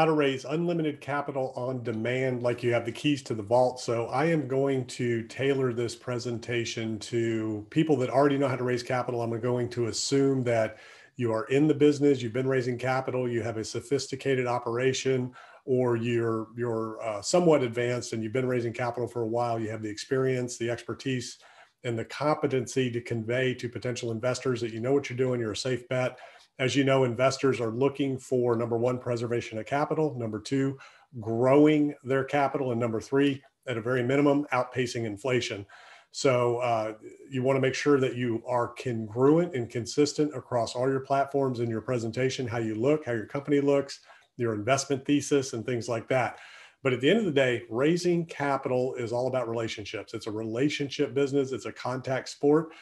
how to raise unlimited capital on demand like you have the keys to the vault. So I am going to tailor this presentation to people that already know how to raise capital. I'm going to assume that you are in the business, you've been raising capital, you have a sophisticated operation, or you're you're uh, somewhat advanced and you've been raising capital for a while. You have the experience, the expertise, and the competency to convey to potential investors that you know what you're doing. You're a safe bet as you know, investors are looking for number one, preservation of capital, number two, growing their capital, and number three, at a very minimum, outpacing inflation. So uh, you want to make sure that you are congruent and consistent across all your platforms in your presentation, how you look, how your company looks, your investment thesis, and things like that. But at the end of the day, raising capital is all about relationships. It's a relationship business, it's a contact sport.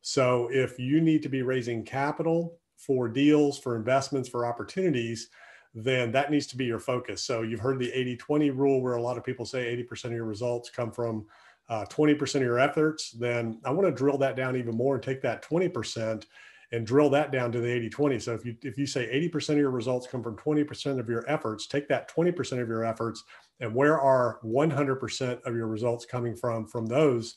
So if you need to be raising capital for deals, for investments, for opportunities, then that needs to be your focus. So you've heard the 80 20 rule where a lot of people say 80% of your results come from uh, 20% of your efforts. Then I want to drill that down even more and take that 20% and drill that down to the 80 20. So if you, if you say 80% of your results come from 20% of your efforts, take that 20% of your efforts and where are 100% of your results coming from from those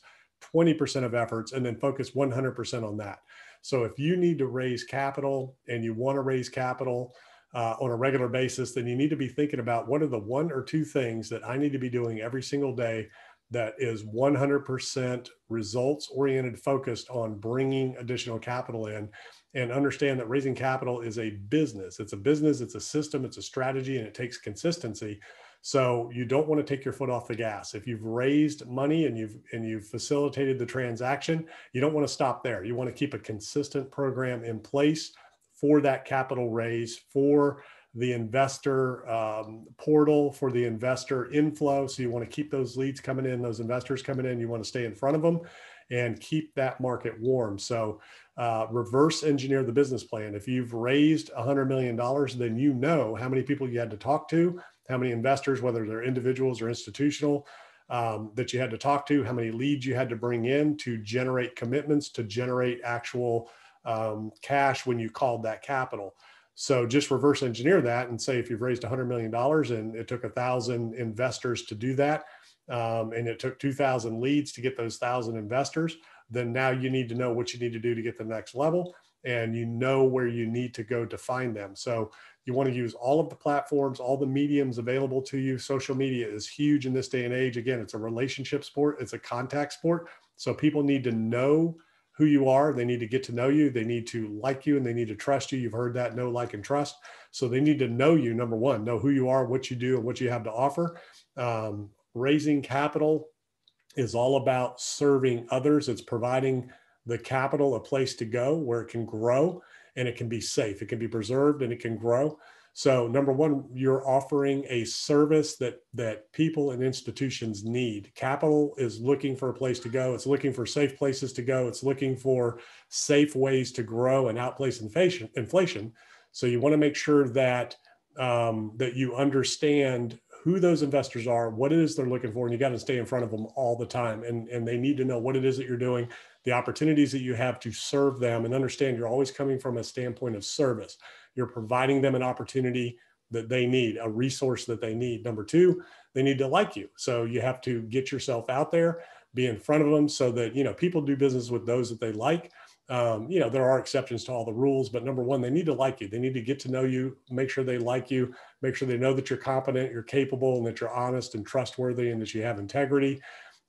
20% of efforts and then focus 100% on that. So if you need to raise capital and you want to raise capital uh, on a regular basis, then you need to be thinking about what are the one or two things that I need to be doing every single day that is 100% results oriented, focused on bringing additional capital in. And understand that raising capital is a business. It's a business, it's a system, it's a strategy, and it takes consistency. So you don't want to take your foot off the gas. If you've raised money and you've and you've facilitated the transaction, you don't want to stop there. You want to keep a consistent program in place for that capital raise, for the investor um, portal, for the investor inflow. So you want to keep those leads coming in, those investors coming in. You want to stay in front of them and keep that market warm. So uh, reverse engineer the business plan. If you've raised $100 million, then you know how many people you had to talk to, how many investors, whether they're individuals or institutional, um, that you had to talk to, how many leads you had to bring in to generate commitments, to generate actual um, cash when you called that capital. So just reverse engineer that and say if you've raised $100 million and it took a thousand investors to do that, um, and it took 2,000 leads to get those thousand investors, then now you need to know what you need to do to get the next level and you know where you need to go to find them. So you want to use all of the platforms, all the mediums available to you. Social media is huge in this day and age. Again, it's a relationship sport, it's a contact sport. So people need to know who you are. They need to get to know you. They need to like you and they need to trust you. You've heard that know, like, and trust. So they need to know you, number one, know who you are, what you do, and what you have to offer. Um, raising capital is all about serving others, it's providing the capital a place to go where it can grow and it can be safe. It can be preserved and it can grow. So number one, you're offering a service that that people and institutions need. Capital is looking for a place to go. It's looking for safe places to go. It's looking for safe ways to grow and outplace inflation. So you want to make sure that um, that you understand who those investors are, what it is they're looking for, and you got to stay in front of them all the time. And, and they need to know what it is that you're doing, the opportunities that you have to serve them, and understand you're always coming from a standpoint of service. You're providing them an opportunity that they need, a resource that they need. Number two, they need to like you. So you have to get yourself out there, be in front of them so that, you know, people do business with those that they like um, you know, there are exceptions to all the rules, but number one, they need to like you. They need to get to know you, make sure they like you, make sure they know that you're competent, you're capable, and that you're honest and trustworthy, and that you have integrity.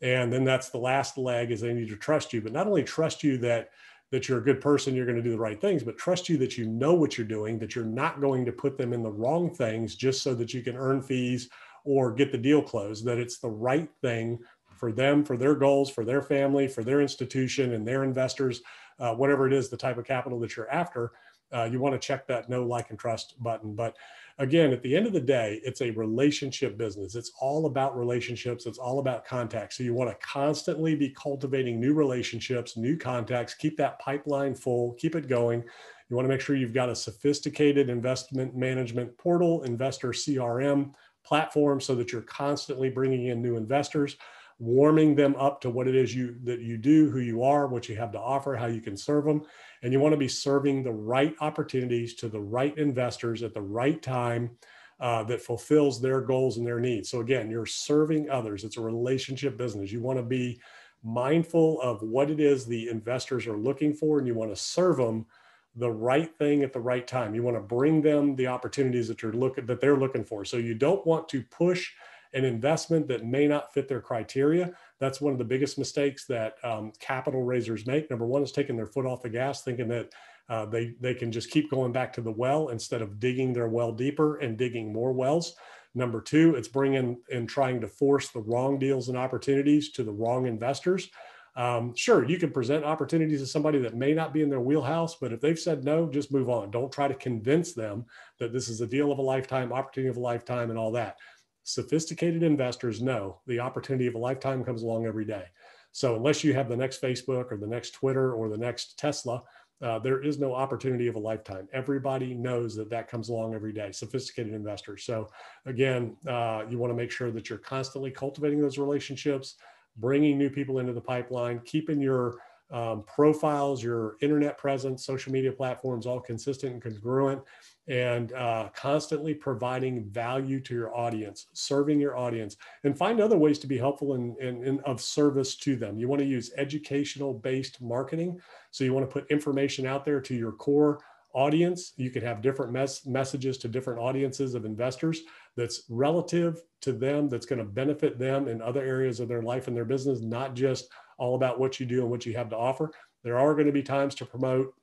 And then that's the last leg is they need to trust you, but not only trust you that that you're a good person, you're going to do the right things, but trust you that you know what you're doing, that you're not going to put them in the wrong things just so that you can earn fees or get the deal closed, that it's the right thing for them, for their goals, for their family, for their institution and their investors uh, whatever it is, the type of capital that you're after, uh, you want to check that know like, and trust button. But again, at the end of the day, it's a relationship business. It's all about relationships. It's all about contacts. So you want to constantly be cultivating new relationships, new contacts, keep that pipeline full, keep it going. You want to make sure you've got a sophisticated investment management portal, investor CRM platform so that you're constantly bringing in new investors warming them up to what it is you that you do, who you are, what you have to offer, how you can serve them. And you want to be serving the right opportunities to the right investors at the right time uh, that fulfills their goals and their needs. So again, you're serving others. It's a relationship business. You want to be mindful of what it is the investors are looking for, and you want to serve them the right thing at the right time. You want to bring them the opportunities that you're looking that they're looking for. So you don't want to push an investment that may not fit their criteria. That's one of the biggest mistakes that um, capital raisers make. Number one is taking their foot off the gas, thinking that uh, they they can just keep going back to the well instead of digging their well deeper and digging more wells. Number two, it's bringing and trying to force the wrong deals and opportunities to the wrong investors. Um, sure, you can present opportunities to somebody that may not be in their wheelhouse, but if they've said no, just move on. Don't try to convince them that this is a deal of a lifetime, opportunity of a lifetime, and all that. Sophisticated investors know the opportunity of a lifetime comes along every day. So unless you have the next Facebook or the next Twitter or the next Tesla, uh, there is no opportunity of a lifetime. Everybody knows that that comes along every day, sophisticated investors. So, again, uh, you want to make sure that you're constantly cultivating those relationships, bringing new people into the pipeline, keeping your um, profiles, your internet presence, social media platforms all consistent and congruent, and uh, constantly providing value to your audience, serving your audience, and find other ways to be helpful and, and, and of service to them. You want to use educational based marketing. So you want to put information out there to your core audience. You could have different mes- messages to different audiences of investors that's relative to them, that's going to benefit them in other areas of their life and their business, not just all about what you do and what you have to offer. There are going to be times to promote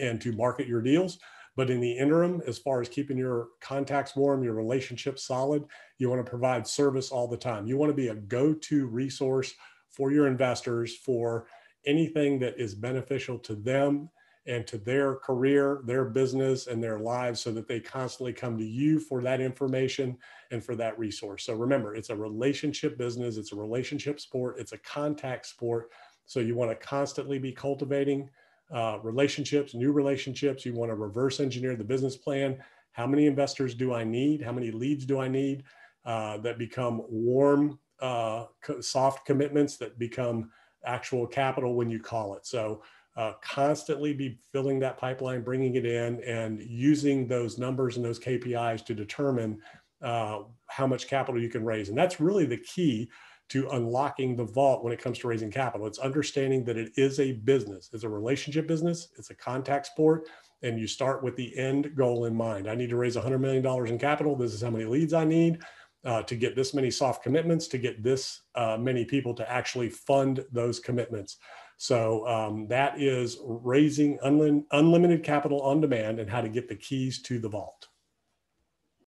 and to market your deals but in the interim, as far as keeping your contacts warm, your relationships solid, you want to provide service all the time. You want to be a go to resource for your investors for anything that is beneficial to them and to their career, their business, and their lives so that they constantly come to you for that information and for that resource. So remember, it's a relationship business, it's a relationship sport, it's a contact sport. So you want to constantly be cultivating uh, relationships, new relationships. You want to reverse engineer the business plan. How many investors do I need? How many leads do I need uh, that become warm, uh, soft commitments that become actual capital when you call it? So uh, constantly be filling that pipeline, bringing it in, and using those numbers and those KPIs to determine uh, how much capital you can raise. And that's really the key to unlocking the vault when it comes to raising capital. It's understanding that it is a business, it's a relationship business, it's a contact sport, and you start with the end goal in mind. I need to raise $100 million in capital. This is how many leads I need uh, to get this many soft commitments, to get this uh, many people to actually fund those commitments. So um, that is raising unlim- unlimited capital on demand and how to get the keys to the vault.